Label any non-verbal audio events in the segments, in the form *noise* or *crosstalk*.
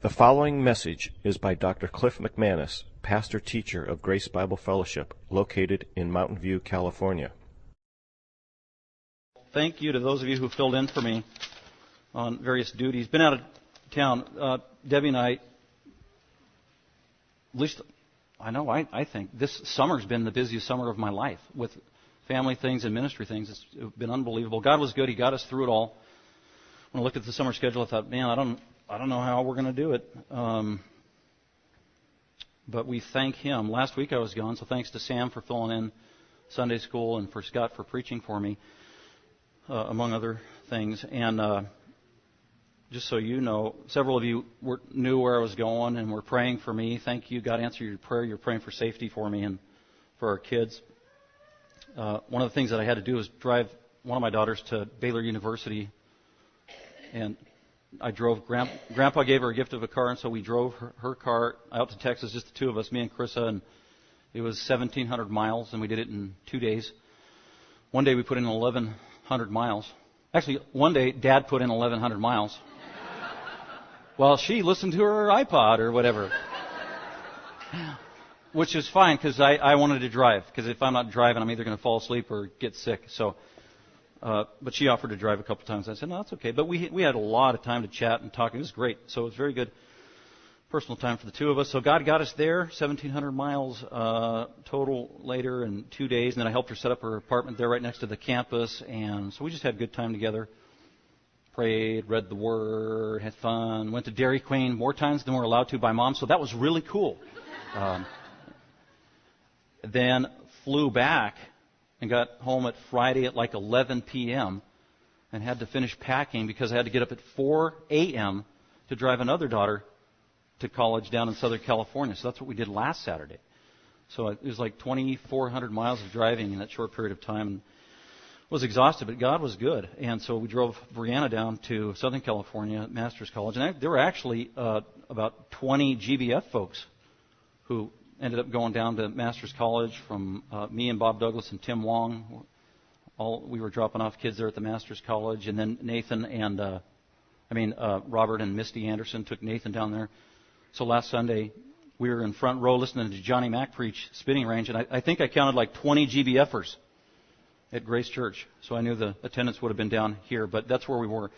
The following message is by Dr. Cliff McManus, pastor teacher of Grace Bible Fellowship, located in Mountain View, California. Thank you to those of you who filled in for me on various duties. Been out of town. Uh, Debbie and I, at least I know, I, I think this summer's been the busiest summer of my life with family things and ministry things. It's been unbelievable. God was good. He got us through it all. When I looked at the summer schedule, I thought, man, I don't, I don't know how we're going to do it. Um, but we thank him. Last week I was gone, so thanks to Sam for filling in Sunday school and for Scott for preaching for me, uh, among other things. And uh, just so you know, several of you were, knew where I was going and were praying for me. Thank you. God answered your prayer. You're praying for safety for me and for our kids. Uh, one of the things that I had to do was drive one of my daughters to Baylor University, and I drove. Grand, Grandpa gave her a gift of a car, and so we drove her, her car out to Texas, just the two of us, me and Chrissa, and it was 1,700 miles, and we did it in two days. One day we put in 1,100 miles. Actually, one day Dad put in 1,100 miles. While she listened to her iPod or whatever. Which is fine because I, I wanted to drive. Because if I'm not driving, I'm either going to fall asleep or get sick. So, uh, but she offered to drive a couple times. I said, no, that's okay. But we we had a lot of time to chat and talk. It was great. So it was very good personal time for the two of us. So God got us there, 1,700 miles uh, total later in two days. And then I helped her set up her apartment there right next to the campus. And so we just had a good time together prayed, read the Word, had fun, went to Dairy Queen more times than we're allowed to by mom, so that was really cool. Um, then flew back and got home at Friday at like 11 p.m. and had to finish packing because I had to get up at 4 a.m. to drive another daughter to college down in Southern California. So that's what we did last Saturday. So it was like 2,400 miles of driving in that short period of time And was exhausted, but God was good. And so we drove Brianna down to Southern California Master's College. And I, there were actually uh, about 20 GBF folks who ended up going down to Master's College from uh, me and Bob Douglas and Tim Wong. All we were dropping off kids there at the Master's College, and then Nathan and uh, I mean uh, Robert and Misty Anderson took Nathan down there. So last Sunday we were in front row listening to Johnny Mack preach spinning range, and I, I think I counted like 20 GBFers at Grace Church. So I knew the attendance would have been down here, but that's where we were.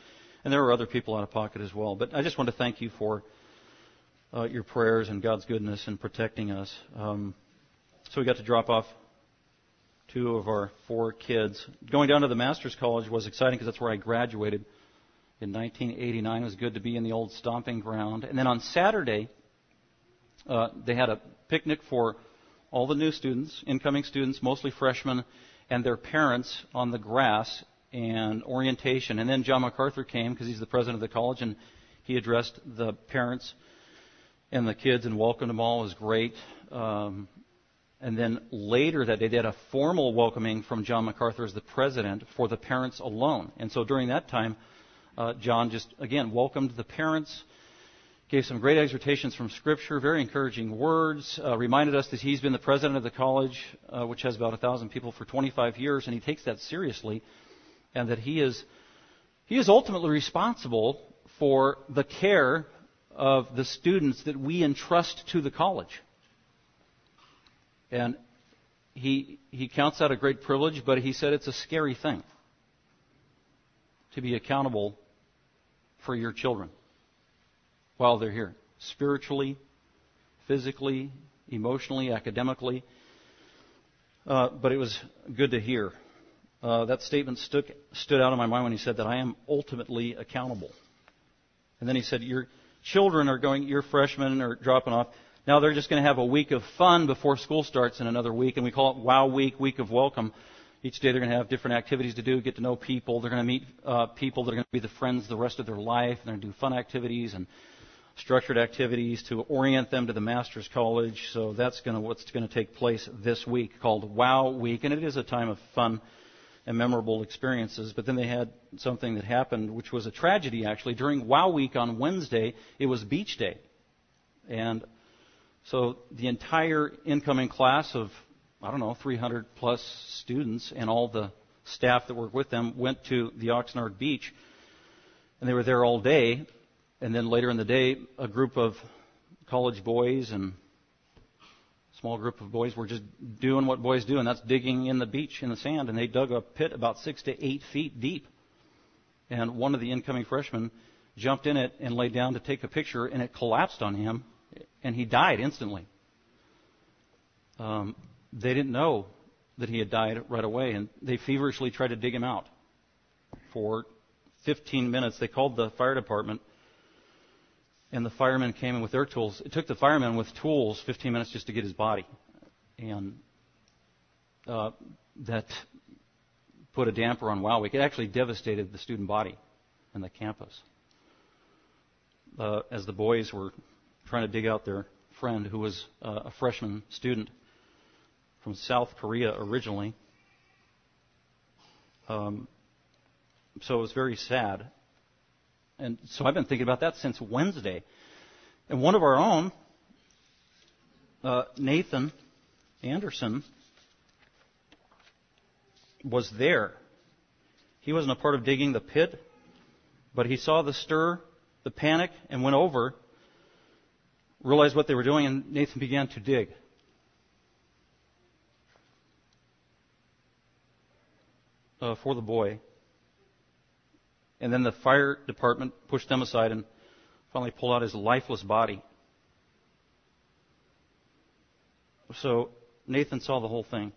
And there were other people out of pocket as well. But I just want to thank you for uh, your prayers and God's goodness in protecting us. Um, so we got to drop off two of our four kids. Going down to the Master's College was exciting because that's where I graduated in 1989. It was good to be in the old stomping ground. And then on Saturday, uh, they had a picnic for all the new students, incoming students, mostly freshmen, and their parents on the grass and orientation. And then John MacArthur came because he's the president of the college and he addressed the parents and the kids and welcomed them all. It was great. Um, and then later that day, they had a formal welcoming from John MacArthur as the president for the parents alone. And so during that time, uh, John just, again, welcomed the parents gave some great exhortations from Scripture, very encouraging words, uh, reminded us that he's been the president of the college, uh, which has about a thousand people, for 25 years, and he takes that seriously, and that he is he is ultimately responsible for the care of the students that we entrust to the college. And he he counts that a great privilege, but he said it's a scary thing to be accountable for your children while they're here spiritually, physically, emotionally, academically. Uh, but it was good to hear. Uh, that statement stood, stood out in my mind when he said that I am ultimately accountable. And then he said, Your children are going, your freshmen are dropping off. Now they're just going to have a week of fun before school starts in another week, and we call it Wow Week, Week of Welcome. Each day they're going to have different activities to do, get to know people. They're going to meet uh, people that are going to be the friends the rest of their life. And they're going to do fun activities and structured activities to orient them to the Master's College. So that's going to, what's going to take place this week called Wow Week. And it is a time of fun and memorable experiences. But then they had something that happened, which was a tragedy actually. During Wow Week on Wednesday, it was Beach Day. And so the entire incoming class of, I don't know, 300 plus students and all the staff that work with them went to the Oxnard Beach. And they were there all day and then later in the day, a group of college boys and small group of boys were just doing what boys do, and that's digging in the beach in the sand. And they dug a pit about six to eight feet deep. And one of the incoming freshmen jumped in it and laid down to take a picture, and it collapsed on him, and he died instantly. Um, they didn't know that he had died right away, and they feverishly tried to dig him out. For 15 minutes, they called the fire department and the firemen came in with their tools. It took the firemen with tools 15 minutes just to get his body, and uh, that put a damper on Wow Week. It actually devastated the student body and the campus. Uh, as the boys were trying to dig out their friend, who was uh, a freshman student from South Korea originally. Um, so it was very sad. And so I've been thinking about that since Wednesday. And one of our own, uh, Nathan Anderson, was there. He wasn't a part of digging the pit, but he saw the stir, the panic, and went over, realized what they were doing, and Nathan began to dig. Uh, for the boy. And then the fire department pushed them aside and finally pulled out his lifeless body. So Nathan saw the whole thing.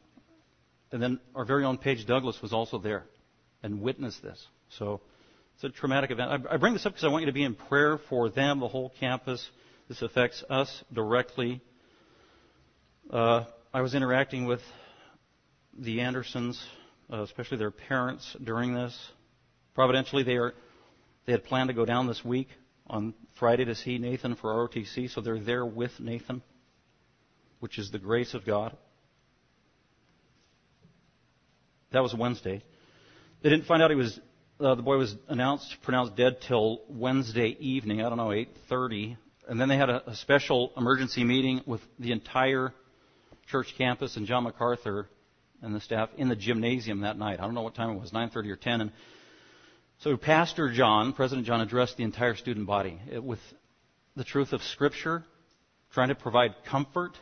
And then our very own Paige Douglas was also there and witnessed this. So it's a traumatic event. I, bring this up because I want you to be in prayer for them, the whole campus. This affects us directly. Uh, I was interacting with the Andersons, uh, especially their parents, during this. Providentially, they are they had planned to go down this week on Friday to see Nathan for ROTC, so they're there with Nathan, which is the grace of God. That was Wednesday. They didn't find out he was uh, the boy was announced pronounced dead till Wednesday evening. I don't know, 8:30, and then they had a, a special emergency meeting with the entire church campus and John MacArthur and the staff in the gymnasium that night. I don't know what time it was, 9:30 or 10, and so Pastor John, President John, addressed the entire student body with the truth of Scripture, trying to provide comfort,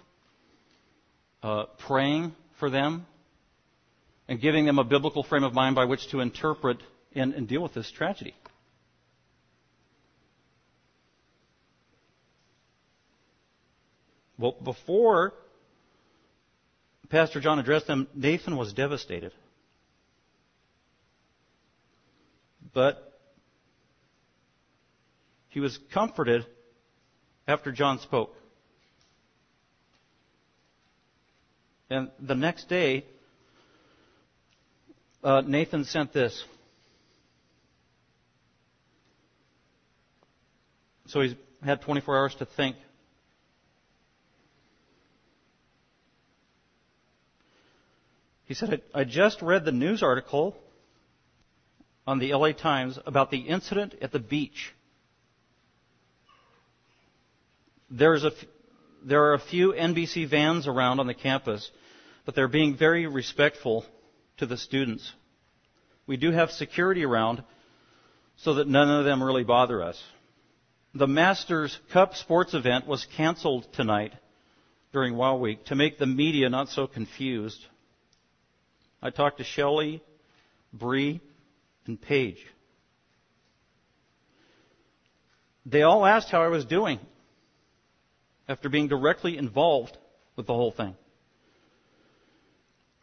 uh, praying for them, and giving them a biblical frame of mind by which to interpret and, and deal with this tragedy. Well, before Pastor John addressed them, Nathan was devastated. But he was comforted after John spoke. And the next day, uh, Nathan sent this. So he's had 24 hours to think. He said, I, I just read the news article on the LA Times about the incident at the beach. There's a, there are a few NBC vans around on the campus, but they're being very respectful to the students. We do have security around so that none of them really bother us. The Masters Cup sports event was canceled tonight during Wow Week to make the media not so confused. I talked to Shelley, Bree, and Paige. They all asked how I was doing after being directly involved with the whole thing.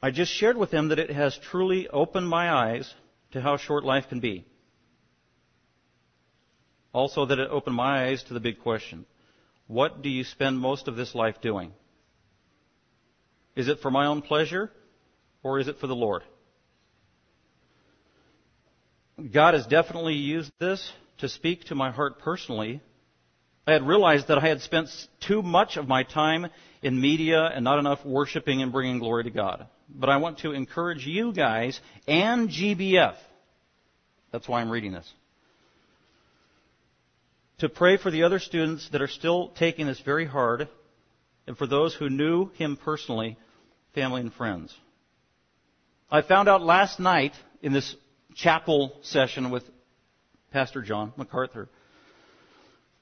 I just shared with them that it has truly opened my eyes to how short life can be. Also, that it opened my eyes to the big question What do you spend most of this life doing? Is it for my own pleasure or is it for the Lord? God has definitely used this to speak to my heart personally. I had realized that I had spent too much of my time in media and not enough worshiping and bringing glory to God. But I want to encourage you guys and GBF. That's why I'm reading this. To pray for the other students that are still taking this very hard and for those who knew him personally, family and friends. I found out last night in this chapel session with Pastor John MacArthur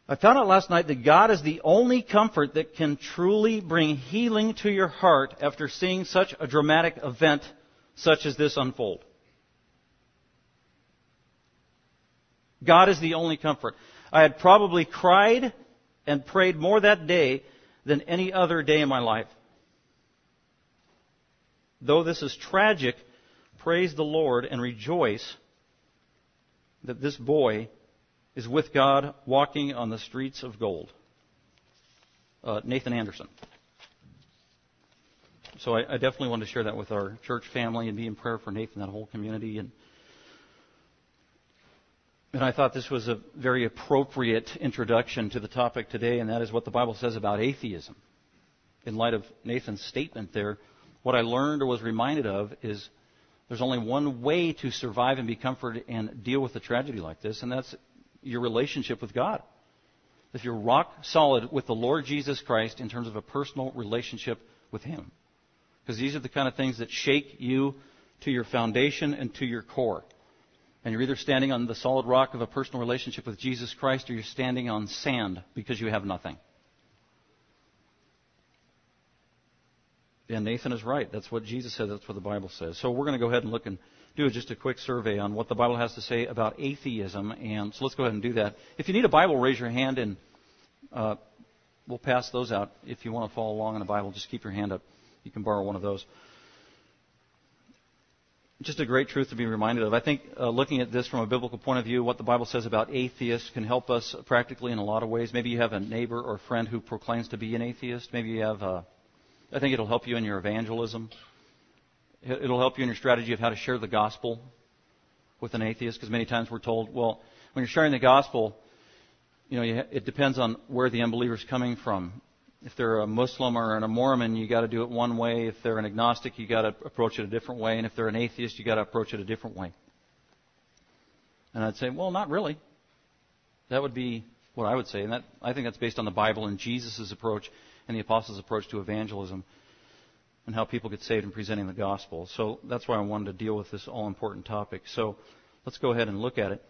I found out last night that God is the only comfort that can truly bring healing to your heart after seeing such a dramatic event such as this unfold. God is the only comfort. I had probably cried and prayed more that day than any other day in my life. Though this is tragic, praise the Lord and rejoice that this boy is with God walking on the streets of gold. Uh, Nathan Anderson. So I, I, definitely want to share that with our church family and be in prayer for Nathan, that whole community. And, and I thought this was a very appropriate introduction to the topic today, and that is what the Bible says about atheism. In light of Nathan's statement there, what I learned or was reminded of is there's only one way to survive and be comforted and deal with a tragedy like this, and that's your relationship with God. If you're rock solid with the Lord Jesus Christ in terms of a personal relationship with Him. Because these are the kind of things that shake you to your foundation and to your core. And you're either standing on the solid rock of a personal relationship with Jesus Christ or you're standing on sand because you have nothing. And Nathan is right. That's what Jesus said. That's what the Bible says. So we're going to go ahead and look and do just a quick survey on what the Bible has to say about atheism. And so let's go ahead and do that. If you need a Bible, raise your hand and uh, we'll pass those out. If you want to follow along in a Bible, just keep your hand up. You can borrow one of those. Just a great truth to be reminded of. I think uh, looking at this from a biblical point of view, what the Bible says about atheists can help us practically in a lot of ways. Maybe you have a neighbor or friend who proclaims to be an atheist. Maybe you have, a, I think it'll help you in your evangelism. It'll help you in your strategy of how to share the gospel with an atheist, because many times we're told, well, when you're sharing the gospel, you know, it depends on where the unbeliever's coming from. If they're a Muslim or a Mormon, you got to do it one way. If they're an agnostic, you got to approach it a different way. And if they're an atheist, you got to approach it a different way. And I'd say, well, not really. That would be what I would say, and that I think that's based on the Bible and Jesus' approach and the apostles' approach to evangelism and how people get saved in presenting the gospel. So that's why I wanted to deal with this all important topic. So let's go ahead and look at it.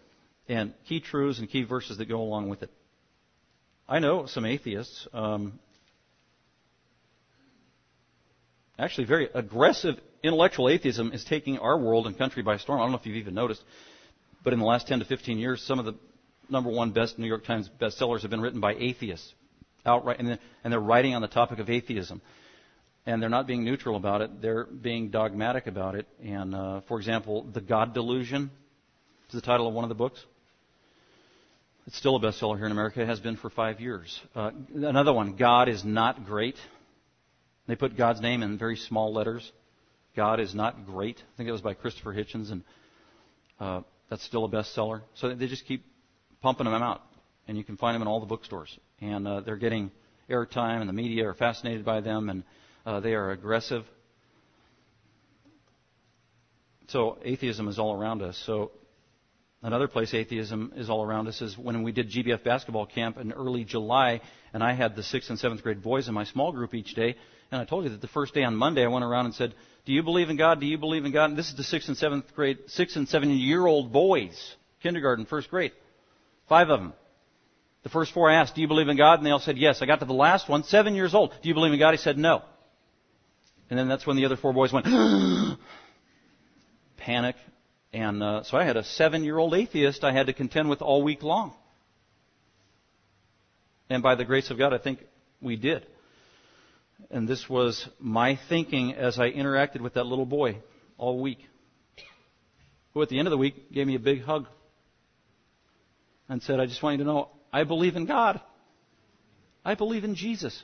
And key truths and key verses that go along with it. I know some atheists, um, actually very aggressive intellectual atheism is taking our world and country by storm. I don't know if you've even noticed, but in the last 10 to 15 years, some of the number one best New York Times bestsellers have been written by atheists outright, and they're writing on the topic of atheism and they're not being neutral about it. They're being dogmatic about it. And uh, for example, the God Delusion is the title of one of the books. It's still a bestseller here in America. It has been for five years. Uh, another one, God is not great. They put God's name in very small letters. God is not great. I think it was by Christopher Hitchens, and uh, that's still a bestseller. So they just keep pumping them out, and you can find them in all the bookstores. And uh, they're getting airtime, and the media are fascinated by them, and uh, they are aggressive. So atheism is all around us. So another place atheism is all around us is when we did GBF basketball camp in early July, and I had the sixth and seventh grade boys in my small group each day. And I told you that the first day on Monday, I went around and said, "Do you believe in God? Do you believe in God?" And this is the sixth and seventh grade, six and seven year old boys, kindergarten, first grade, five of them. The first four I asked, "Do you believe in God?" And they all said yes. I got to the last one, seven years old. Do you believe in God? He said no. And then that's when the other four boys went, *gasps* panic. And uh, so I had a seven year old atheist I had to contend with all week long. And by the grace of God, I think we did. And this was my thinking as I interacted with that little boy all week. Who at the end of the week gave me a big hug and said, I just want you to know I believe in God. I believe in Jesus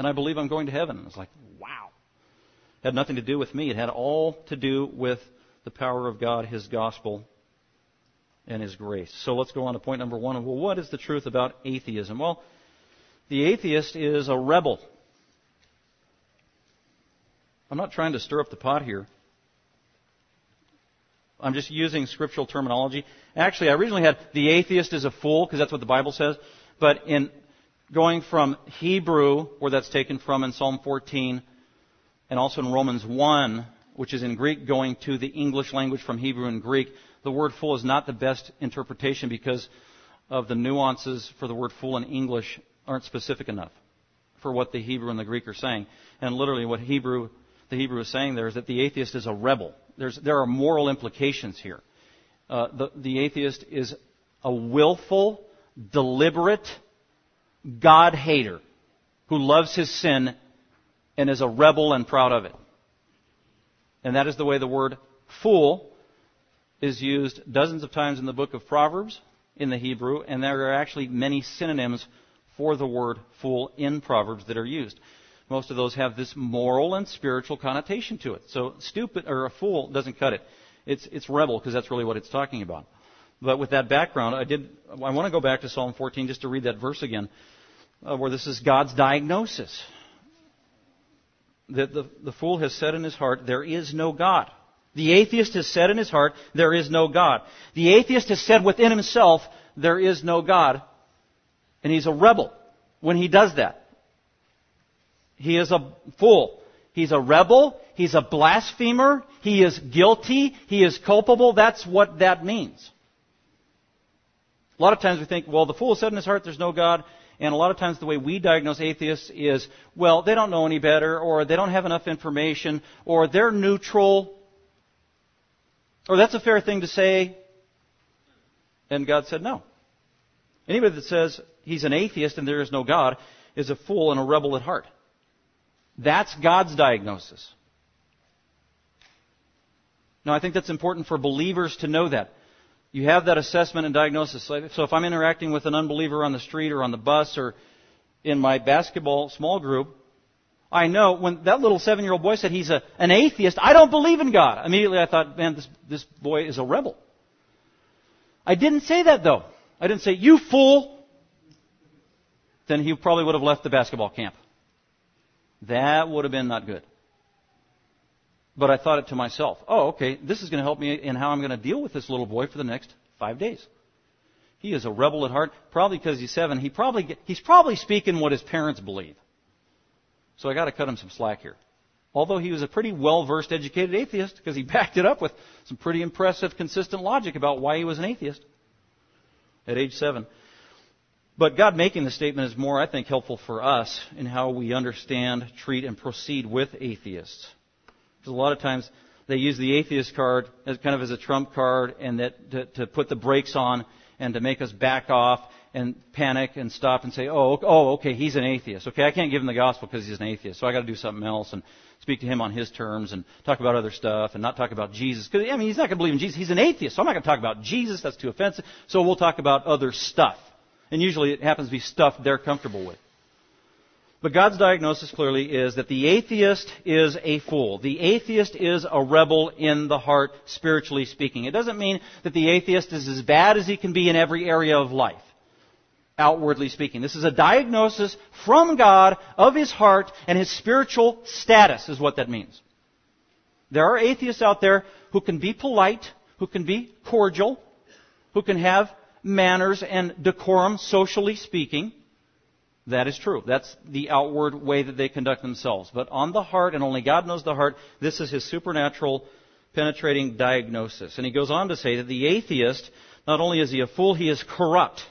and I believe I'm going to heaven. And it's like, wow. It had nothing to do with me. It had all to do with the power of God, His gospel, and His grace. So let's go on to point number one. Well, what is the truth about atheism? Well, the atheist is a rebel. I'm not trying to stir up the pot here. I'm just using scriptural terminology. Actually, I originally had the atheist is a fool because that's what the Bible says. But in going from Hebrew, where that's taken from in Psalm 14, and also in Romans 1, which is in Greek, going to the English language from Hebrew and Greek, the word fool is not the best interpretation because of the nuances for the word fool in English aren't specific enough for what the Hebrew and the Greek are saying. And literally what Hebrew, the Hebrew is saying there is that the atheist is a rebel. There's, there are moral implications here. Uh, the, the atheist is a willful, deliberate God hater who loves his sin and is a rebel and proud of it. And that is the way the word fool is used dozens of times in the book of Proverbs in the Hebrew, and there are actually many synonyms for the word fool in Proverbs that are used. Most of those have this moral and spiritual connotation to it. So stupid or a fool doesn't cut it. It's it's rebel because that's really what it's talking about. But with that background, I did I want to go back to Psalm 14 just to read that verse again, uh, where this is God's diagnosis that the, the fool has said in his heart, there is no God. The atheist has said in his heart, there is no God. The atheist has said within himself, there is no God. And he's a rebel when he does that. He is a fool. He's a rebel. He's a blasphemer. He is guilty. He is culpable. That's what that means. A lot of times we think, well, the fool said in his heart, there's no God. And a lot of times the way we diagnose atheists is, well, they don't know any better, or they don't have enough information, or they're neutral, or that's a fair thing to say. And God said no. Anybody that says he's an atheist and there is no God is a fool and a rebel at heart. That's God's diagnosis. Now, I think that's important for believers to know that. You have that assessment and diagnosis. So if I'm interacting with an unbeliever on the street or on the bus or in my basketball small group, I know when that little seven year old boy said he's a, an atheist, I don't believe in God. Immediately I thought, man, this, this boy is a rebel. I didn't say that though. I didn't say, you fool. Then he probably would have left the basketball camp. That would have been not good. But I thought it to myself, oh, okay, this is going to help me in how I'm going to deal with this little boy for the next five days. He is a rebel at heart, probably because he's seven. He probably, he's probably speaking what his parents believe. So I got to cut him some slack here. Although he was a pretty well versed, educated atheist, because he *laughs* backed it up with some pretty impressive, consistent logic about why he was an atheist at age seven. But God making the statement is more, I think, helpful for us in how we understand, treat, and proceed with atheists. Because a lot of times they use the atheist card as kind of as a trump card and that to, to put the brakes on and to make us back off and panic and stop and say, oh, oh, okay, he's an atheist. Okay, I can't give him the gospel because he's an atheist, so I got to do something else and speak to him on his terms and talk about other stuff and not talk about Jesus. Because I mean, he's not going to believe in Jesus. He's an atheist, so I'm not going to talk about Jesus. That's too offensive. So we'll talk about other stuff. And usually it happens to be stuff they're comfortable with. But God's diagnosis clearly is that the atheist is a fool. The atheist is a rebel in the heart, spiritually speaking. It doesn't mean that the atheist is as bad as he can be in every area of life, outwardly speaking. This is a diagnosis from God of his heart and his spiritual status, is what that means. There are atheists out there who can be polite, who can be cordial, who can have manners and decorum, socially speaking. That is true. That's the outward way that they conduct themselves. But on the heart, and only God knows the heart, this is his supernatural penetrating diagnosis. And he goes on to say that the atheist, not only is he a fool, he is corrupt.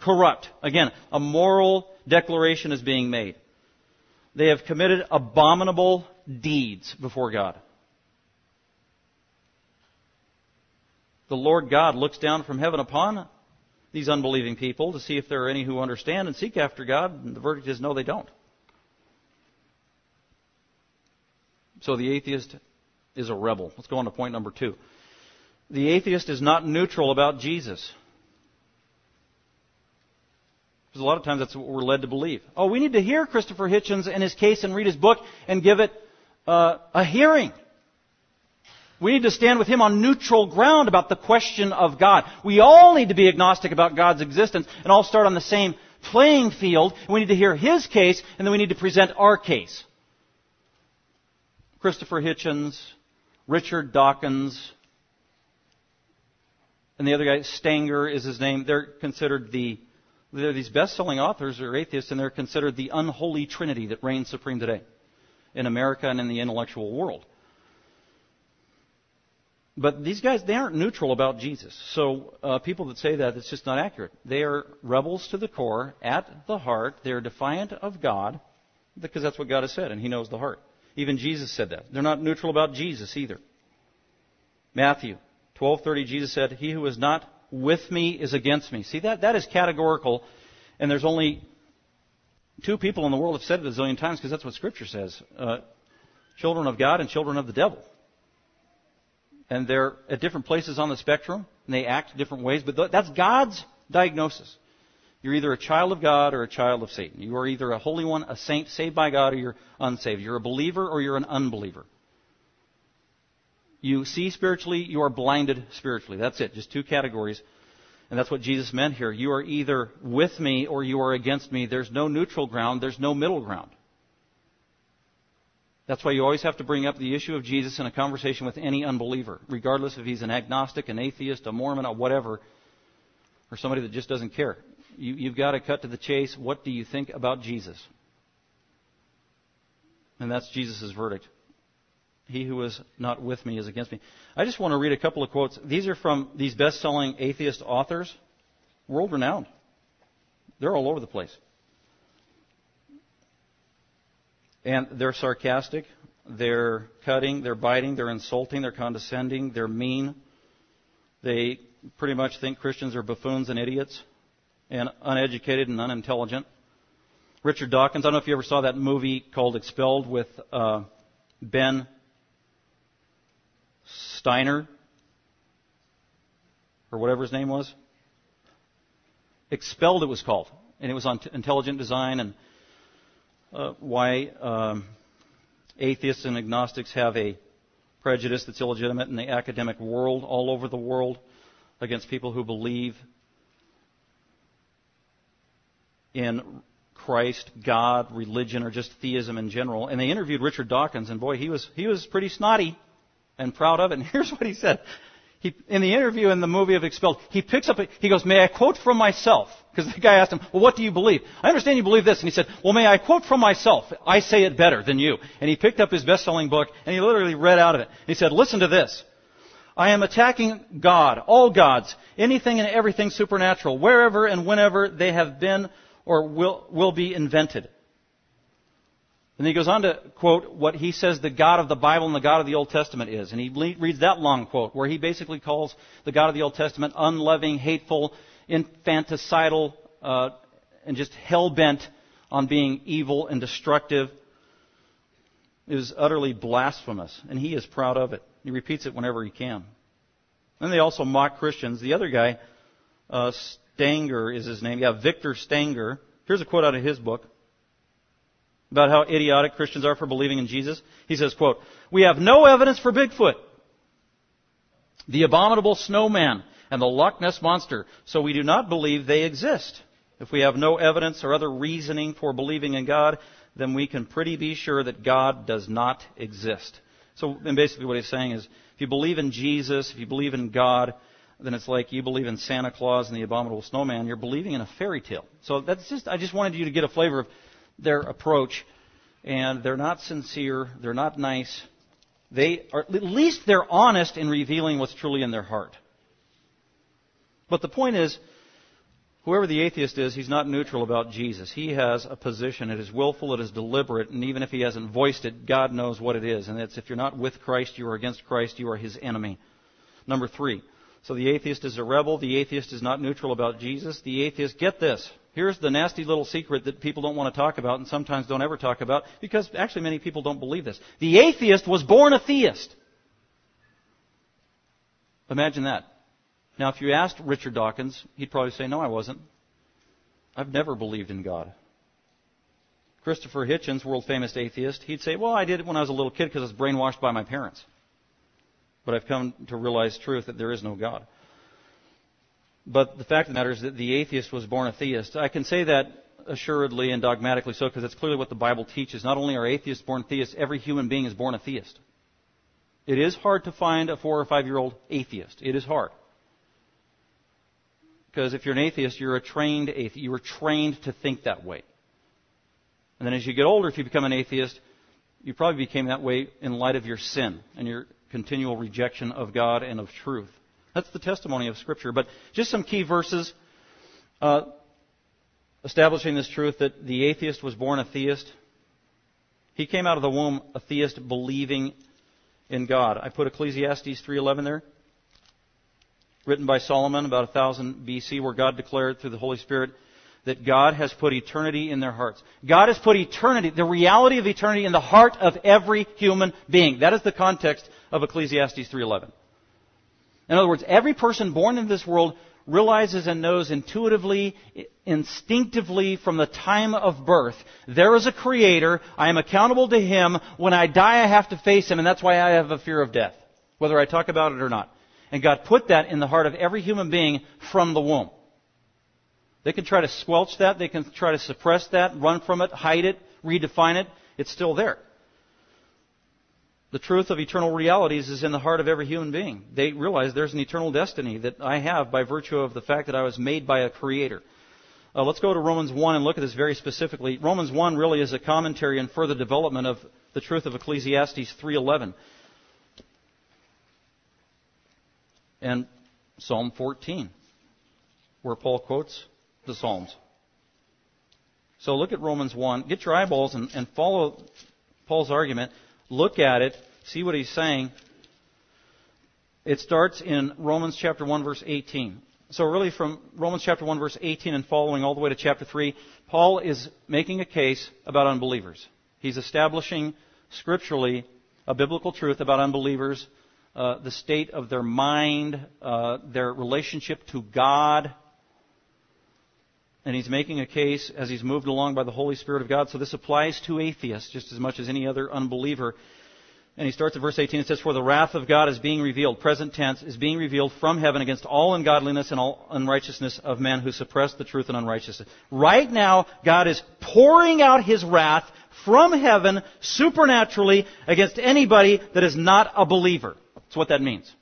Corrupt. Again, a moral declaration is being made. They have committed abominable deeds before God. The Lord God looks down from heaven upon these unbelieving people to see if there are any who understand and seek after God, and the verdict is no, they don't. So the atheist is a rebel. Let's go on to point number two. The atheist is not neutral about Jesus. Because a lot of times that's what we're led to believe. Oh, we need to hear Christopher Hitchens and his case and read his book and give it uh, a hearing. We need to stand with him on neutral ground about the question of God. We all need to be agnostic about God's existence and all start on the same playing field. We need to hear his case and then we need to present our case. Christopher Hitchens, Richard Dawkins, and the other guy, Stenger is his name. They're considered the, they're these best-selling authors are atheists and they're considered the unholy trinity that reigns supreme today in America and in the intellectual world. But these guys, they aren't neutral about Jesus. So uh, people that say that, it's just not accurate. They are rebels to the core, at the heart. They're defiant of God, because that's what God has said, and He knows the heart. Even Jesus said that. They're not neutral about Jesus either. Matthew 12:30, Jesus said, "He who is not with me is against me." See that that is categorical, and there's only two people in the world have said it a zillion times because that's what Scripture says: uh, children of God and children of the devil and they're at different places on the spectrum, and they act different ways, but that's God's diagnosis. You're either a child of God or a child of Satan. You are either a holy one, a saint, saved by God, or you're unsaved. You're a believer or you're an unbeliever. You see spiritually, you are blinded spiritually. That's it, just two categories. And that's what Jesus meant here. You are either with me or you are against me. There's no neutral ground, there's no middle ground. That's why you always have to bring up the issue of Jesus in a conversation with any unbeliever, regardless if he's an agnostic, an atheist, a Mormon, or whatever, or somebody that just doesn't care. You, you've got to cut to the chase. What do you think about Jesus? And that's Jesus' verdict. He who is not with me is against me. I just want to read a couple of quotes. These are from these best selling atheist authors, world renowned. They're all over the place. And they're sarcastic, they're cutting, they're biting, they're insulting, they're condescending, they're mean. They pretty much think Christians are buffoons and idiots and uneducated and unintelligent. Richard Dawkins, I don't know if you ever saw that movie called Expelled with uh, Ben Steiner, or whatever his name was. Expelled, it was called, and it was on t- intelligent design and uh, why um, atheists and agnostics have a prejudice that's illegitimate in the academic world, all over the world, against people who believe in Christ, God, religion, or just theism in general. And they interviewed Richard Dawkins, and boy, he was he was pretty snotty and proud of it. And *laughs* here's what he said: he, in the interview in the movie of Expelled, he picks up, he goes, may I quote from myself? Because the guy asked him, well, what do you believe? I understand you believe this. And he said, well, may I quote from myself? I say it better than you. And he picked up his best-selling book and he literally read out of it. He said, listen to this. I am attacking God, all gods, anything and everything supernatural, wherever and whenever they have been or will, will be invented. And he goes on to quote what he says the God of the Bible and the God of the Old Testament is. And he reads that long quote where he basically calls the God of the Old Testament unloving, hateful, infanticidal, uh, and just hell bent on being evil and destructive. It is utterly blasphemous, and he is proud of it. He repeats it whenever he can. And they also mock Christians. The other guy, uh, Stenger is his name. Yeah, Victor Stenger. Here's a quote out of his book about how idiotic Christians are for believing in Jesus. He says, quote, We have no evidence for Bigfoot, the abominable snowman, and the Loch Ness monster, so we do not believe they exist. If we have no evidence or other reasoning for believing in God, then we can pretty be sure that God does not exist. So, and basically what he's saying is, if you believe in Jesus, if you believe in God, then it's like you believe in Santa Claus and the abominable snowman. You're believing in a fairy tale. So that's just, I just wanted you to get a flavor of their approach, and they're not sincere, they're not nice. They are, at least they're honest in revealing what's truly in their heart. But the point is, whoever the atheist is, he's not neutral about Jesus. He has a position. It is willful, it is deliberate, and even if he hasn't voiced it, God knows what it is. And it's if you're not with Christ, you are against Christ, you are his enemy. Number three. So the atheist is a rebel. The atheist is not neutral about Jesus. The atheist, get this, Here's the nasty little secret that people don't want to talk about and sometimes don't ever talk about because actually many people don't believe this. The atheist was born a theist. Imagine that. Now, if you asked Richard Dawkins, he'd probably say, No, I wasn't. I've never believed in God. Christopher Hitchens, world famous atheist, he'd say, Well, I did it when I was a little kid because I was brainwashed by my parents. But I've come to realize truth that there is no God. But the fact of the matter is that the atheist was born a theist. I can say that assuredly and dogmatically so because that's clearly what the Bible teaches. Not only are atheists born theists, every human being is born a theist. It is hard to find a four or five year old atheist. It is hard. Because if you're an atheist, you're a trained atheist. You were trained to think that way. And then as you get older, if you become an atheist, you probably became that way in light of your sin and your continual rejection of God and of truth. That's the testimony of Scripture. But just some key verses uh, establishing this truth that the atheist was born a theist. He came out of the womb a theist, believing in God. I put Ecclesiastes 3:11 there, written by Solomon about 1000 BC, where God declared through the Holy Spirit that God has put eternity in their hearts. God has put eternity, the reality of eternity in the heart of every human being. That is the context of Ecclesiastes 3:11. In other words, every person born into this world realizes and knows intuitively, instinctively from the time of birth, there is a creator, I am accountable to him, when I die I have to face him, and that's why I have a fear of death, whether I talk about it or not. And God put that in the heart of every human being from the womb. They can try to squelch that, they can try to suppress that, run from it, hide it, redefine it, it's still there. The truth of eternal realities is in the heart of every human being. They realize there's an eternal destiny that I have by virtue of the fact that I was made by a creator. Uh, let's go to Romans 1 and look at this very specifically. Romans 1 really is a commentary and further development of the truth of Ecclesiastes 3:11. And Psalm 14, where Paul quotes the Psalms. So look at Romans 1. Get your eyeballs and, and follow Paul's argument look at it, see what he's saying. It starts in Romans chapter 1 verse 18. So really from Romans chapter 1 verse 18 and following all the way to chapter 3, Paul is making a case about unbelievers. He's establishing scripturally a biblical truth about unbelievers, uh, the state of their mind, uh, their relationship to God, and he's making a case as he's moved along by the Holy Spirit of God. So this applies to atheists just as much as any other unbeliever. And he starts at verse 18. It says, For the wrath of God is being revealed, present tense, is being revealed from heaven against all ungodliness and all unrighteousness of men who suppress the truth and unrighteousness. Right now, God is pouring out his wrath from heaven supernaturally against anybody that is not a believer. That's what that means.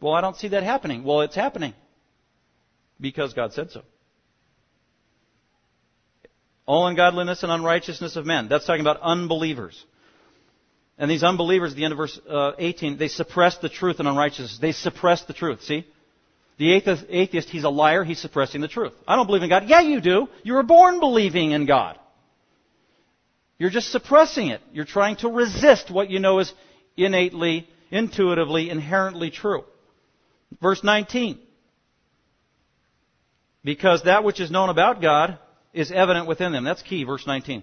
Well, I don't see that happening. Well, it's happening. Because God said so. All ungodliness and unrighteousness of men. That's talking about unbelievers. And these unbelievers at the end of verse uh, 18, they suppress the truth and unrighteousness. They suppress the truth. See? The atheist, atheist, he's a liar. He's suppressing the truth. I don't believe in God. Yeah, you do. You were born believing in God. You're just suppressing it. You're trying to resist what you know is innately, intuitively, inherently true. Verse 19. Because that which is known about God is evident within them. That's key, verse 19.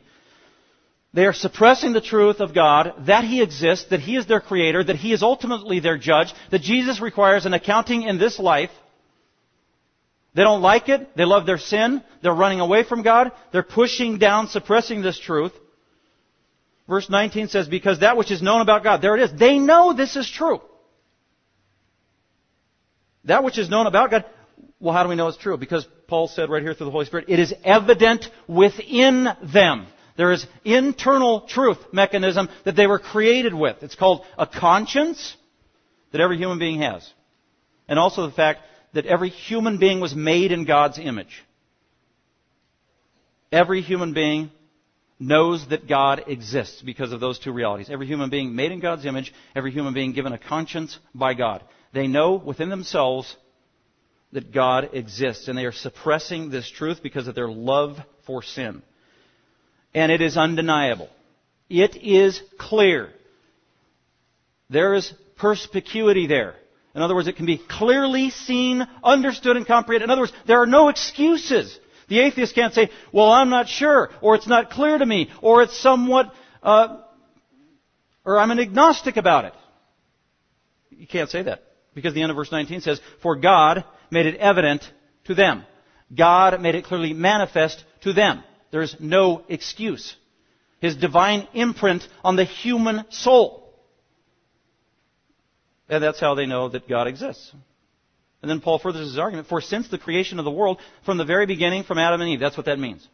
They are suppressing the truth of God, that He exists, that He is their creator, that He is ultimately their judge, that Jesus requires an accounting in this life. They don't like it. They love their sin. They're running away from God. They're pushing down, suppressing this truth. Verse 19 says, because that which is known about God, there it is. They know this is true. That which is known about God, well, how do we know it's true? Because Paul said right here through the Holy Spirit, it is evident within them. There is internal truth mechanism that they were created with. It's called a conscience that every human being has. And also the fact that every human being was made in God's image. Every human being knows that God exists because of those two realities. Every human being made in God's image, every human being given a conscience by God. They know within themselves that God exists, and they are suppressing this truth because of their love for sin. And it is undeniable. It is clear. There is perspicuity there. In other words, it can be clearly seen, understood, and comprehended. In other words, there are no excuses. The atheist can't say, well, I'm not sure, or it's not clear to me, or it's somewhat, uh, or I'm an agnostic about it. You can't say that. Because the end of verse 19 says, For God made it evident to them. God made it clearly manifest to them. There's no excuse. His divine imprint on the human soul. And that's how they know that God exists. And then Paul furthers his argument, for since the creation of the world, from the very beginning, from Adam and Eve, that's what that means.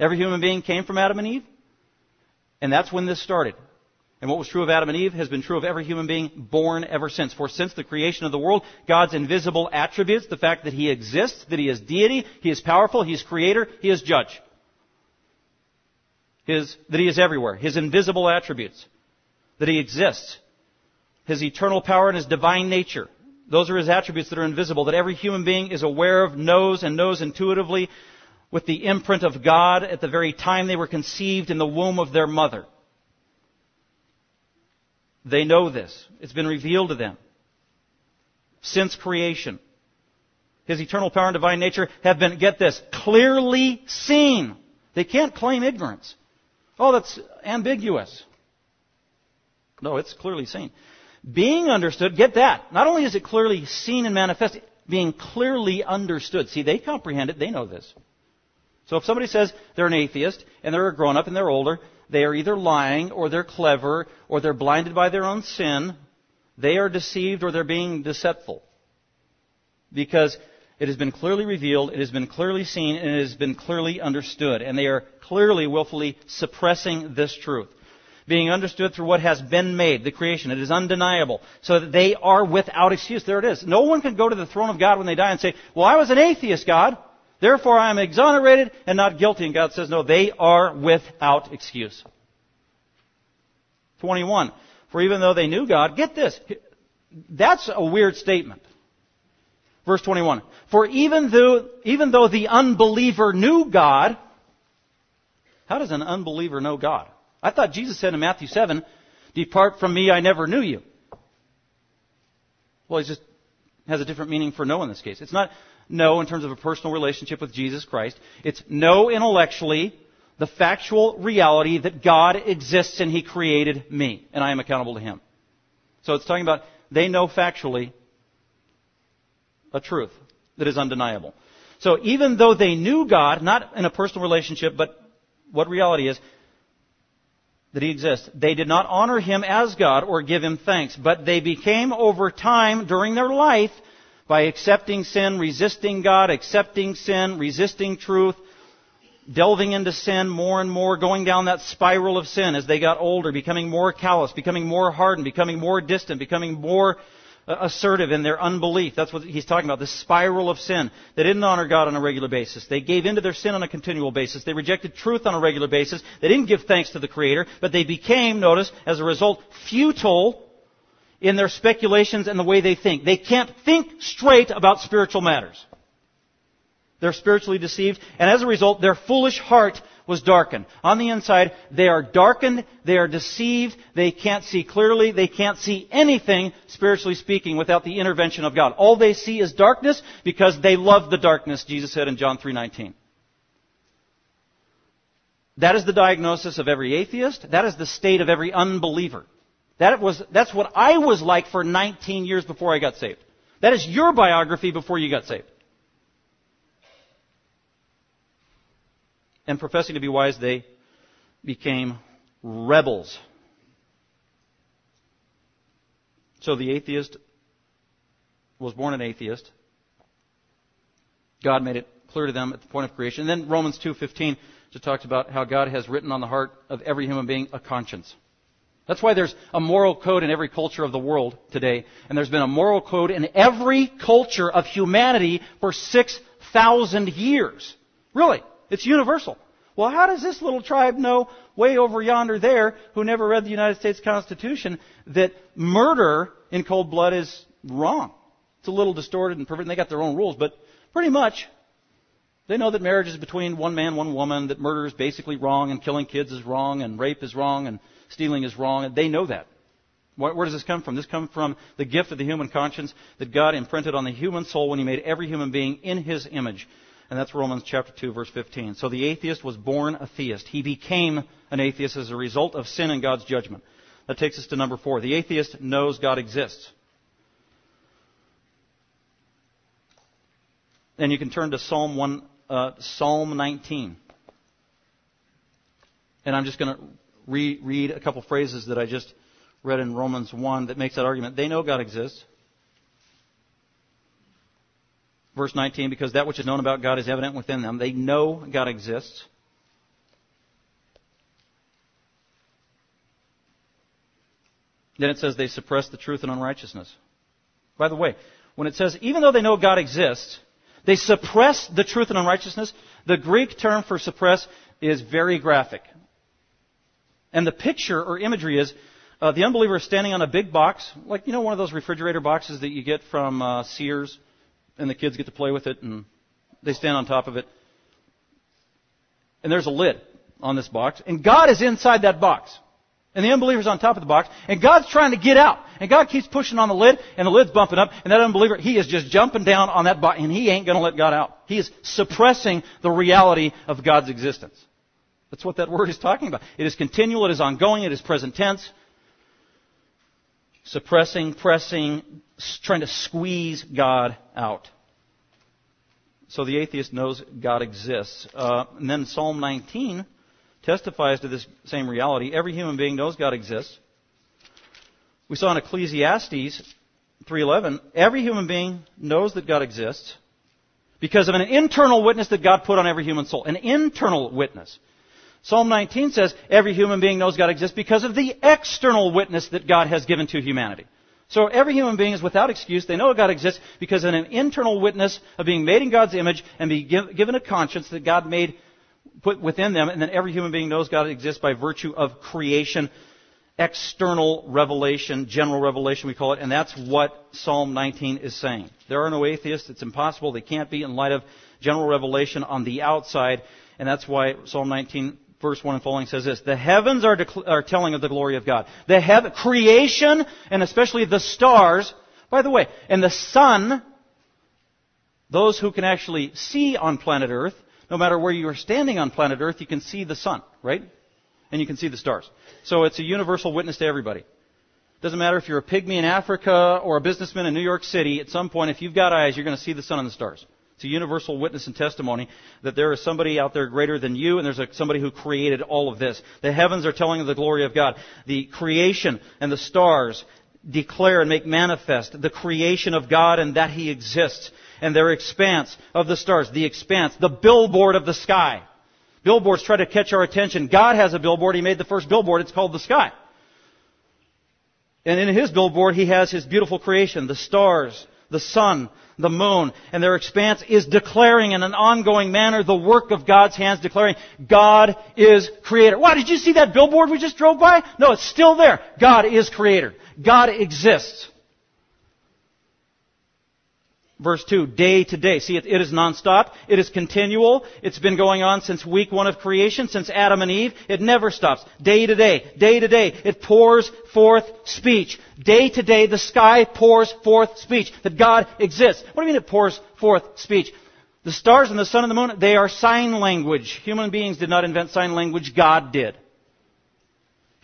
Every human being came from Adam and Eve, and that's when this started. And what was true of Adam and Eve has been true of every human being born ever since. For since the creation of the world, God's invisible attributes, the fact that He exists, that He is deity, He is powerful, He is creator, He is judge. His, that He is everywhere. His invisible attributes. That He exists. His eternal power and His divine nature. Those are His attributes that are invisible, that every human being is aware of, knows, and knows intuitively with the imprint of God at the very time they were conceived in the womb of their mother. They know this. It's been revealed to them. Since creation. His eternal power and divine nature have been, get this, clearly seen. They can't claim ignorance. Oh, that's ambiguous. No, it's clearly seen. Being understood, get that. Not only is it clearly seen and manifest, being clearly understood. See, they comprehend it, they know this. So if somebody says they're an atheist and they're a grown up and they're older, they are either lying or they're clever or they're blinded by their own sin. They are deceived or they're being deceitful. Because it has been clearly revealed, it has been clearly seen, and it has been clearly understood. And they are clearly, willfully suppressing this truth. Being understood through what has been made, the creation. It is undeniable. So that they are without excuse. There it is. No one can go to the throne of God when they die and say, well, I was an atheist, God. Therefore I am exonerated and not guilty. And God says, no, they are without excuse. 21. For even though they knew God, get this. That's a weird statement. Verse 21. For even though, even though the unbeliever knew God, how does an unbeliever know God? I thought Jesus said in Matthew 7, Depart from me, I never knew you. Well, he just has a different meaning for know in this case. It's not know in terms of a personal relationship with Jesus Christ. It's no intellectually the factual reality that God exists and He created me, and I am accountable to Him. So it's talking about they know factually a truth that is undeniable. So even though they knew God, not in a personal relationship, but what reality is, that He exists, they did not honor Him as God or give Him thanks, but they became over time during their life by accepting sin, resisting God, accepting sin, resisting truth, delving into sin more and more, going down that spiral of sin as they got older, becoming more callous, becoming more hardened, becoming more distant, becoming more uh, assertive in their unbelief. That's what he's talking about, the spiral of sin. They didn't honor God on a regular basis. They gave into their sin on a continual basis. They rejected truth on a regular basis. They didn't give thanks to the Creator, but they became, notice, as a result, futile in their speculations and the way they think. They can't think straight about spiritual matters. They're spiritually deceived, and as a result, their foolish heart was darkened. On the inside, they are darkened, they are deceived, they can't see clearly, they can't see anything, spiritually speaking, without the intervention of God. All they see is darkness because they love the darkness, Jesus said in John 3.19. That is the diagnosis of every atheist. That is the state of every unbeliever. That was, that's what I was like for 19 years before I got saved. That is your biography before you got saved. and professing to be wise, they became rebels. So the atheist was born a theist. God made it clear to them at the point of creation. And then Romans 2:15 just talks about how God has written on the heart of every human being a conscience. That's why there's a moral code in every culture of the world today, and there's been a moral code in every culture of humanity for 6,000 years. Really. It's universal. Well, how does this little tribe know way over yonder there, who never read the United States Constitution, that murder in cold blood is wrong? It's a little distorted and perverted. They got their own rules, but pretty much they know that marriage is between one man, one woman, that murder is basically wrong, and killing kids is wrong, and rape is wrong, and stealing is wrong, they know that. Where does this come from? This comes from the gift of the human conscience that God imprinted on the human soul when He made every human being in His image. And that's Romans chapter 2 verse 15. So the atheist was born a theist. He became an atheist as a result of sin and God's judgment. That takes us to number four. The atheist knows God exists. And you can turn to Psalm 1, uh, Psalm 19. And I'm just going to re- read a couple phrases that I just read in Romans 1 that makes that argument. They know God exists. Verse 19, because that which is known about God is evident within them. They know God exists. Then it says they suppress the truth and unrighteousness. By the way, when it says, even though they know God exists, they suppress the truth and unrighteousness, the Greek term for suppress is very graphic. And the picture or imagery is Uh, the unbeliever is standing on a big box, like you know one of those refrigerator boxes that you get from uh, Sears, and the kids get to play with it, and they stand on top of it. And there's a lid on this box, and God is inside that box. And the unbeliever's on top of the box, and God's trying to get out. And God keeps pushing on the lid, and the lid's bumping up, and that unbeliever, he is just jumping down on that box, and he ain't gonna let God out. He is suppressing the reality of God's existence. That's what that word is talking about. It is continual, it is ongoing, it is present tense. Suppressing, pressing, trying to squeeze God out. So the atheist knows God exists. Uh, and then Psalm 19 testifies to this same reality. Every human being knows God exists. We saw in Ecclesiastes 3:11, every human being knows that God exists because of an internal witness that God put on every human soul. An internal witness. Psalm 19 says every human being knows God exists because of the external witness that God has given to humanity. So every human being is without excuse. They know God exists because of an internal witness of being made in God's image and be given a conscience that God made put within them, and then every human being knows God exists by virtue of creation, external revelation, general revelation we call it, and that's what Psalm 19 is saying. There are no atheists. It's impossible. They can't be in light of general revelation on the outside, and that's why Psalm 19 verse 1 and following says this, the heavens are, decl- are telling of the glory of God. The heaven, creation, and especially the stars, by the way, and the sun, those who can actually see on planet Earth, no matter where you are standing on planet Earth, you can see the sun, right? And you can see the stars. So it's a universal witness to everybody. Doesn't matter if you're a pygmy in Africa or a businessman in New York City, at some point, if you've got eyes, you're going to see the sun and the stars. It's a universal witness and testimony that there is somebody out there greater than you, and there's a, somebody who created all of this. The heavens are telling of the glory of God. The creation and the stars declare and make manifest the creation of God and that He exists and their expanse of the stars, the expanse, the billboard of the sky. Billboards try to catch our attention. God has a billboard. He made the first billboard. It's called the sky. And in his billboard, he has his beautiful creation, the stars, the sun, the moon, and their expanse is declaring in an ongoing manner the work of God's hands, declaring God is creator. Why, did you see that billboard we just drove by? No, it's still there. God is creator. God exists verse 2, day to day. See, it, it is nonstop. It is continual. It's been going on since week one of creation, since Adam and Eve. It never stops. Day to day, day to day. It pours forth speech. Day to day, the sky pours forth speech. That God exists. What do you mean it pours forth speech? The stars and the sun and the moon, they are sign language. Human beings did not invent sign language. God did.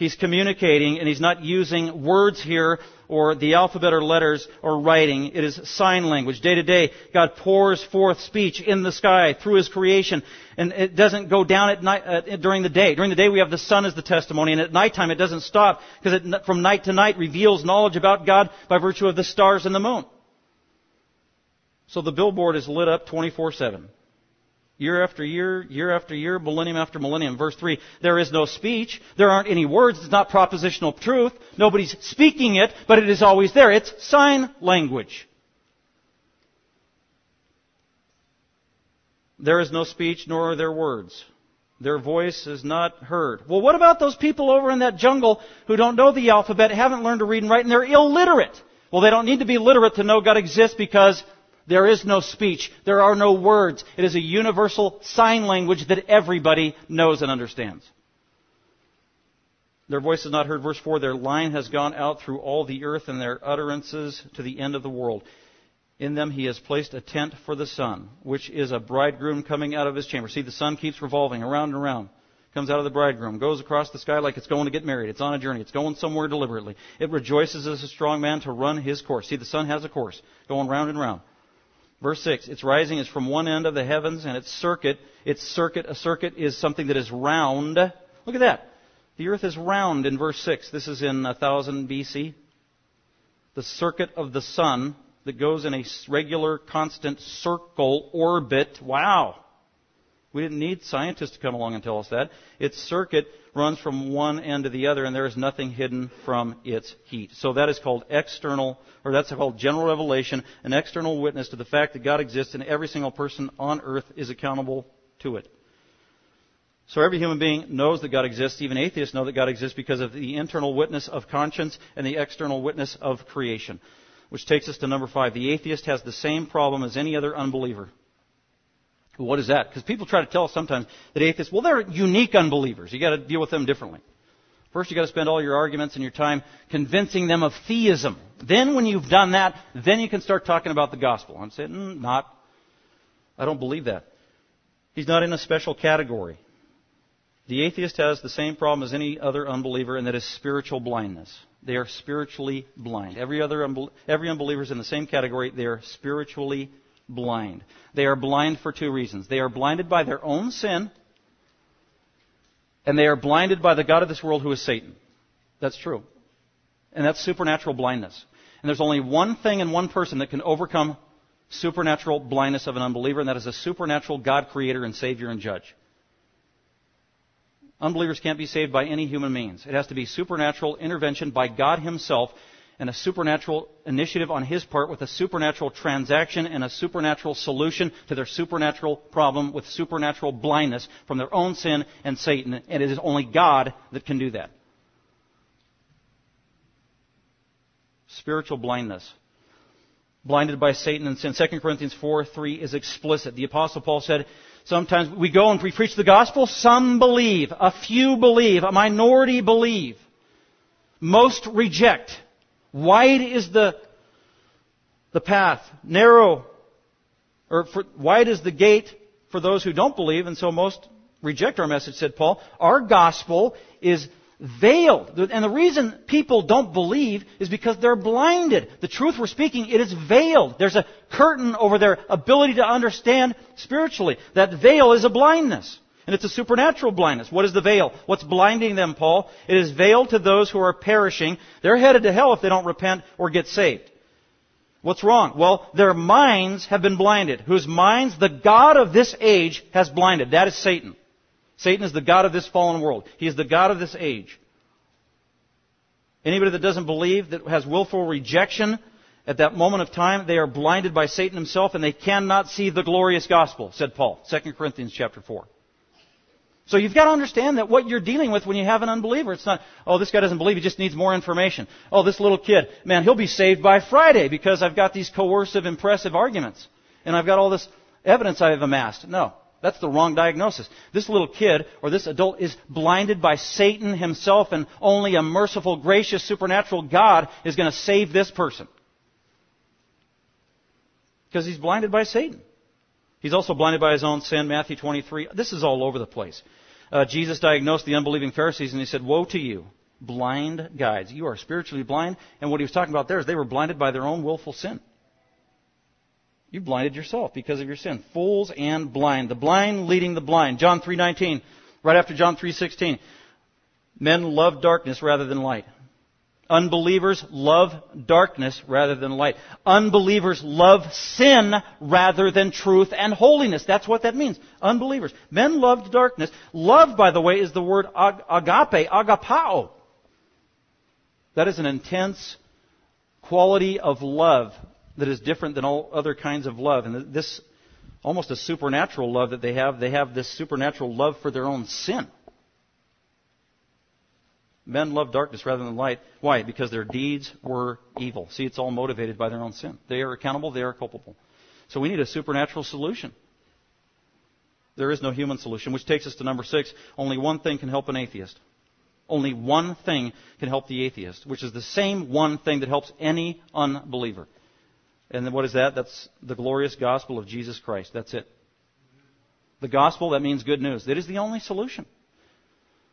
He's communicating and he's not using words here or the alphabet or letters or writing. It is sign language. Day to day, God pours forth speech in the sky through His creation. And it doesn't go down at night, uh, during the day. During the day we have the sun as the testimony and at nighttime it doesn't stop because it from night to night reveals knowledge about God by virtue of the stars and the moon. So the billboard is lit up 24-7 year after year, year after year, millennium after millennium. Verse 3, there is no speech. There aren't any words. It's not propositional truth. Nobody's speaking it, but it is always there. It's sign language. There is no speech, nor are there words. Their voice is not heard. Well, what about those people over in that jungle who don't know the alphabet, haven't learned to read and write, and they're illiterate? Well, they don't need to be literate to know God exists because there is no speech. There are no words. It is a universal sign language that everybody knows and understands. Their voice is not heard. Verse 4 Their line has gone out through all the earth, and their utterances to the end of the world. In them he has placed a tent for the sun, which is a bridegroom coming out of his chamber. See, the sun keeps revolving around and around. Comes out of the bridegroom, goes across the sky like it's going to get married. It's on a journey. It's going somewhere deliberately. It rejoices as a strong man to run his course. See, the sun has a course, going round and round. Verse 6, its rising is from one end of the heavens and its circuit, its circuit, a circuit is something that is round. Look at that. The earth is round in verse 6. This is in 1000 BC. The circuit of the sun that goes in a regular, constant circle orbit. Wow. We didn't need scientists to come along and tell us that. Its circuit runs from one end to the other, and there is nothing hidden from its heat. So that is called external, or that's called general revelation, an external witness to the fact that God exists, and every single person on earth is accountable to it. So every human being knows that God exists. Even atheists know that God exists because of the internal witness of conscience and the external witness of creation. Which takes us to number five. The atheist has the same problem as any other unbeliever. What is that? Because people try to tell us sometimes that atheists, well, they're unique unbelievers. You've got to deal with them differently. First, you've got to spend all your arguments and your time convincing them of theism. Then, when you've done that, then you can start talking about the gospel. I'm saying, mm, not. I don't believe that. He's not in a special category. The atheist has the same problem as any other unbeliever, and that is spiritual blindness. They are spiritually blind. Every other unbel- every unbeliever is in the same category. They are spiritually blind. They are blind for two reasons. They are blinded by their own sin, and they are blinded by the God of this world who is Satan. That's true. And that's supernatural blindness. And there's only one thing and one person that can overcome supernatural blindness of an unbeliever, and that is a supernatural God creator and Savior and Judge. Unbelievers can't be saved by any human means. It has to be supernatural intervention by God Himself and a supernatural initiative on His part with a supernatural transaction and a supernatural solution to their supernatural problem with supernatural blindness from their own sin and Satan. And it is only God that can do that. Spiritual blindness. Blinded by Satan and sin. 2 Corinthians 4 3 is explicit. The Apostle Paul said, Sometimes we go and we preach the gospel. Some believe. A few believe. A minority believe. Most reject. Wide is the, the path. Narrow, or for, wide is the gate for those who don't believe, and so most reject our message, said Paul. Our gospel is veiled. And the reason people don't believe is because they're blinded. The truth we're speaking, it is veiled. There's a curtain over their ability to understand spiritually. That veil is a blindness. And it's a supernatural blindness. What is the veil? What's blinding them, Paul? It is veiled to those who are perishing. They're headed to hell if they don't repent or get saved. What's wrong? Well, their minds have been blinded. Whose minds the God of this age has blinded. That is Satan. Satan is the God of this fallen world. He is the God of this age. Anybody that doesn't believe, that has willful rejection at that moment of time, they are blinded by Satan himself and they cannot see the glorious gospel, said Paul. 2 Corinthians chapter 4. So you've got to understand that what you're dealing with when you have an unbeliever, it's not, oh, this guy doesn't believe, he just needs more information. Oh, this little kid, man, he'll be saved by Friday because I've got these coercive, impressive arguments. And I've got all this evidence I've amassed. No. That's the wrong diagnosis. This little kid or this adult is blinded by Satan himself and only a merciful, gracious, supernatural God is going to save this person. Because he's blinded by Satan. He's also blinded by his own sin, Matthew 23. This is all over the place. Uh, Jesus diagnosed the unbelieving Pharisees and he said, Woe to you, blind guides. You are spiritually blind. And what he was talking about there is they were blinded by their own willful sin. You blinded yourself because of your sin. Fools and blind. The blind leading the blind. John 3:19, right after John 3:16. Men love darkness rather than light. Unbelievers love darkness rather than light. Unbelievers love sin rather than truth and holiness. That's what that means. Unbelievers. Men love darkness. Love, by the way, is the word agape, agapao. That is an intense quality of love that is different than all other kinds of love. And this, almost a supernatural love that they have, they have this supernatural love for their own sin. Men love darkness rather than light. Why? Because their deeds were evil. See, it's all motivated by their own sin. They are accountable, they are culpable. So we need a supernatural solution. There is no human solution, which takes us to number six. Only one thing can help an atheist. Only one thing can help the atheist, which is the same one thing that helps any unbeliever. And then what is that? That's the glorious gospel of Jesus Christ. That's it. The gospel, that means good news. It is the only solution.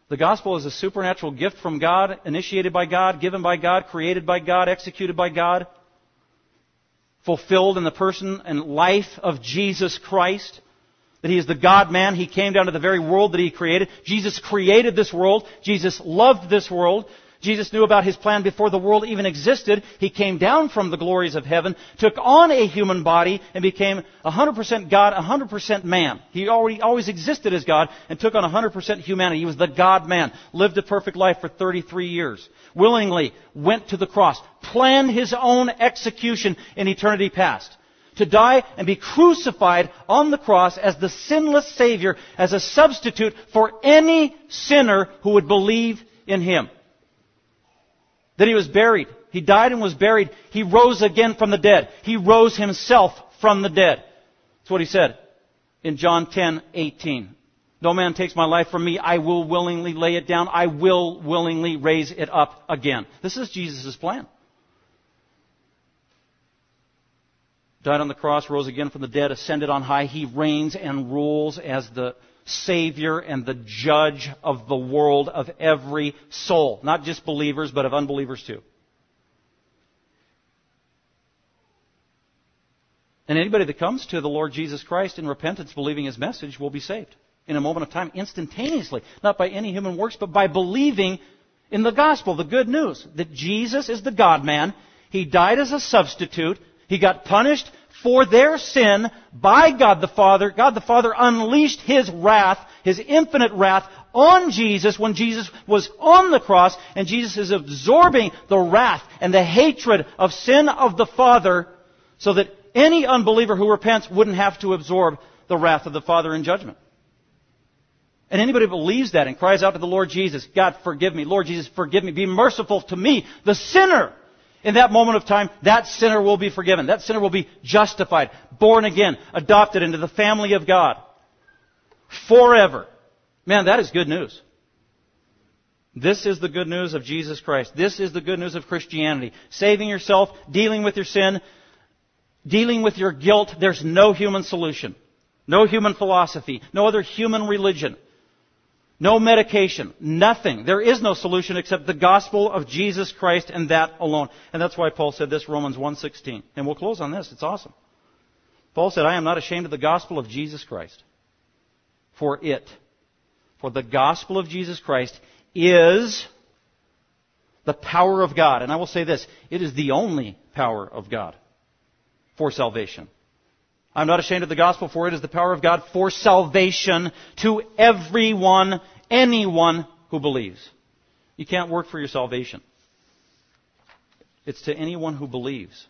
The gospel is a supernatural gift from God, initiated by God, given by God, created by God, executed by God, fulfilled in the person and life of Jesus Christ. That He is the God man. He came down to the very world that He created. Jesus created this world. Jesus loved this world. Jesus knew about his plan before the world even existed. He came down from the glories of heaven, took on a human body, and became 100% God, 100% man. He already always existed as God and took on 100% humanity. He was the God man, lived a perfect life for 33 years, willingly went to the cross, planned his own execution in eternity past, to die and be crucified on the cross as the sinless Savior, as a substitute for any sinner who would believe in Him. Then He was buried. He died and was buried. He rose again from the dead. He rose Himself from the dead. That's what He said in John 10, 18. No man takes my life from me. I will willingly lay it down. I will willingly raise it up again. This is Jesus' plan. Died on the cross, rose again from the dead, ascended on high. He reigns and rules as the Savior and the judge of the world of every soul. Not just believers, but of unbelievers too. And anybody that comes to the Lord Jesus Christ in repentance, believing His message, will be saved in a moment of time, instantaneously. Not by any human works, but by believing in the gospel, the good news, that Jesus is the God man. He died as a substitute. He got punished for their sin by God the Father. God the Father unleashed His wrath, His infinite wrath, on Jesus when Jesus was on the cross, and Jesus is absorbing the wrath and the hatred of sin of the Father so that any unbeliever who repents wouldn't have to absorb the wrath of the Father in judgment. And anybody who believes that and cries out to the Lord Jesus, God forgive me, Lord Jesus forgive me, be merciful to me, the sinner. In that moment of time, that sinner will be forgiven. That sinner will be justified, born again, adopted into the family of God. Forever. Man, that is good news. This is the good news of Jesus Christ. This is the good news of Christianity. Saving yourself, dealing with your sin, dealing with your guilt. There's no human solution. No human philosophy. No other human religion. No medication. Nothing. There is no solution except the gospel of Jesus Christ and that alone. And that's why Paul said this, Romans 1.16. And we'll close on this. It's awesome. Paul said, I am not ashamed of the gospel of Jesus Christ. For it. For the gospel of Jesus Christ is the power of God. And I will say this, it is the only power of God for salvation. I'm not ashamed of the gospel, for it is the power of God for salvation to everyone, anyone who believes. You can't work for your salvation. It's to anyone who believes.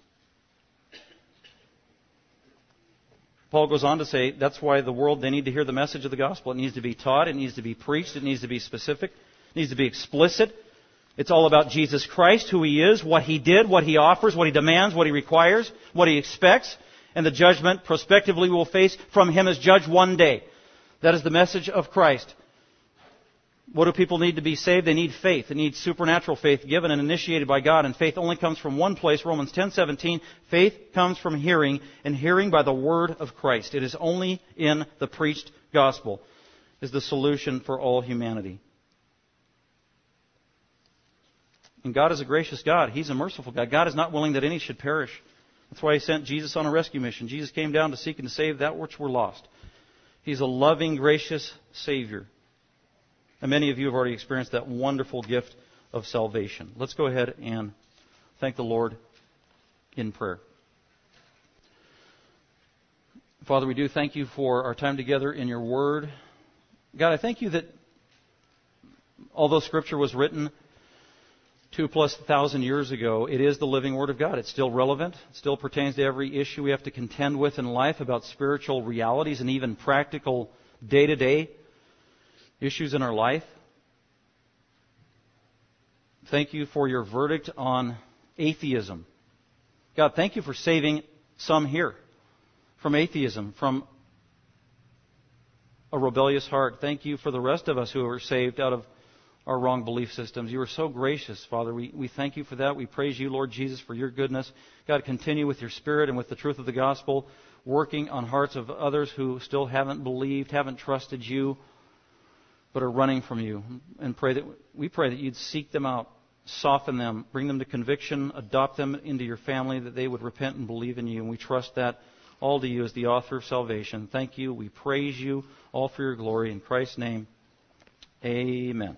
Paul goes on to say that's why the world, they need to hear the message of the gospel. It needs to be taught, it needs to be preached, it needs to be specific, it needs to be explicit. It's all about Jesus Christ, who He is, what He did, what He offers, what He demands, what He requires, what He expects and the judgment prospectively we will face from him as judge one day. That is the message of Christ. What do people need to be saved? They need faith. They need supernatural faith given and initiated by God. And faith only comes from one place, Romans 10:17. Faith comes from hearing, and hearing by the word of Christ. It is only in the preached gospel is the solution for all humanity. And God is a gracious God. He's a merciful God. God is not willing that any should perish, that's why he sent Jesus on a rescue mission. Jesus came down to seek and to save that which were lost. He's a loving, gracious Savior. And many of you have already experienced that wonderful gift of salvation. Let's go ahead and thank the Lord in prayer. Father, we do thank you for our time together in your word. God, I thank you that although Scripture was written two plus thousand years ago, it is the living Word of God. It's still relevant. It still pertains to every issue we have to contend with in life about spiritual realities and even practical day to day issues in our life. Thank you for your verdict on atheism. God, thank you for saving some here from atheism, from a rebellious heart. Thank you for the rest of us who are saved out of our wrong belief systems. You are so gracious, Father. We, we thank you for that. We praise you, Lord Jesus, for your goodness. God, continue with your Spirit and with the truth of the gospel, working on hearts of others who still haven't believed, haven't trusted you, but are running from you. And pray that we pray that you'd seek them out, soften them, bring them to conviction, adopt them into your family, that they would repent and believe in you. And we trust that all to you as the author of salvation. Thank you. We praise you all for your glory. In Christ's name, amen.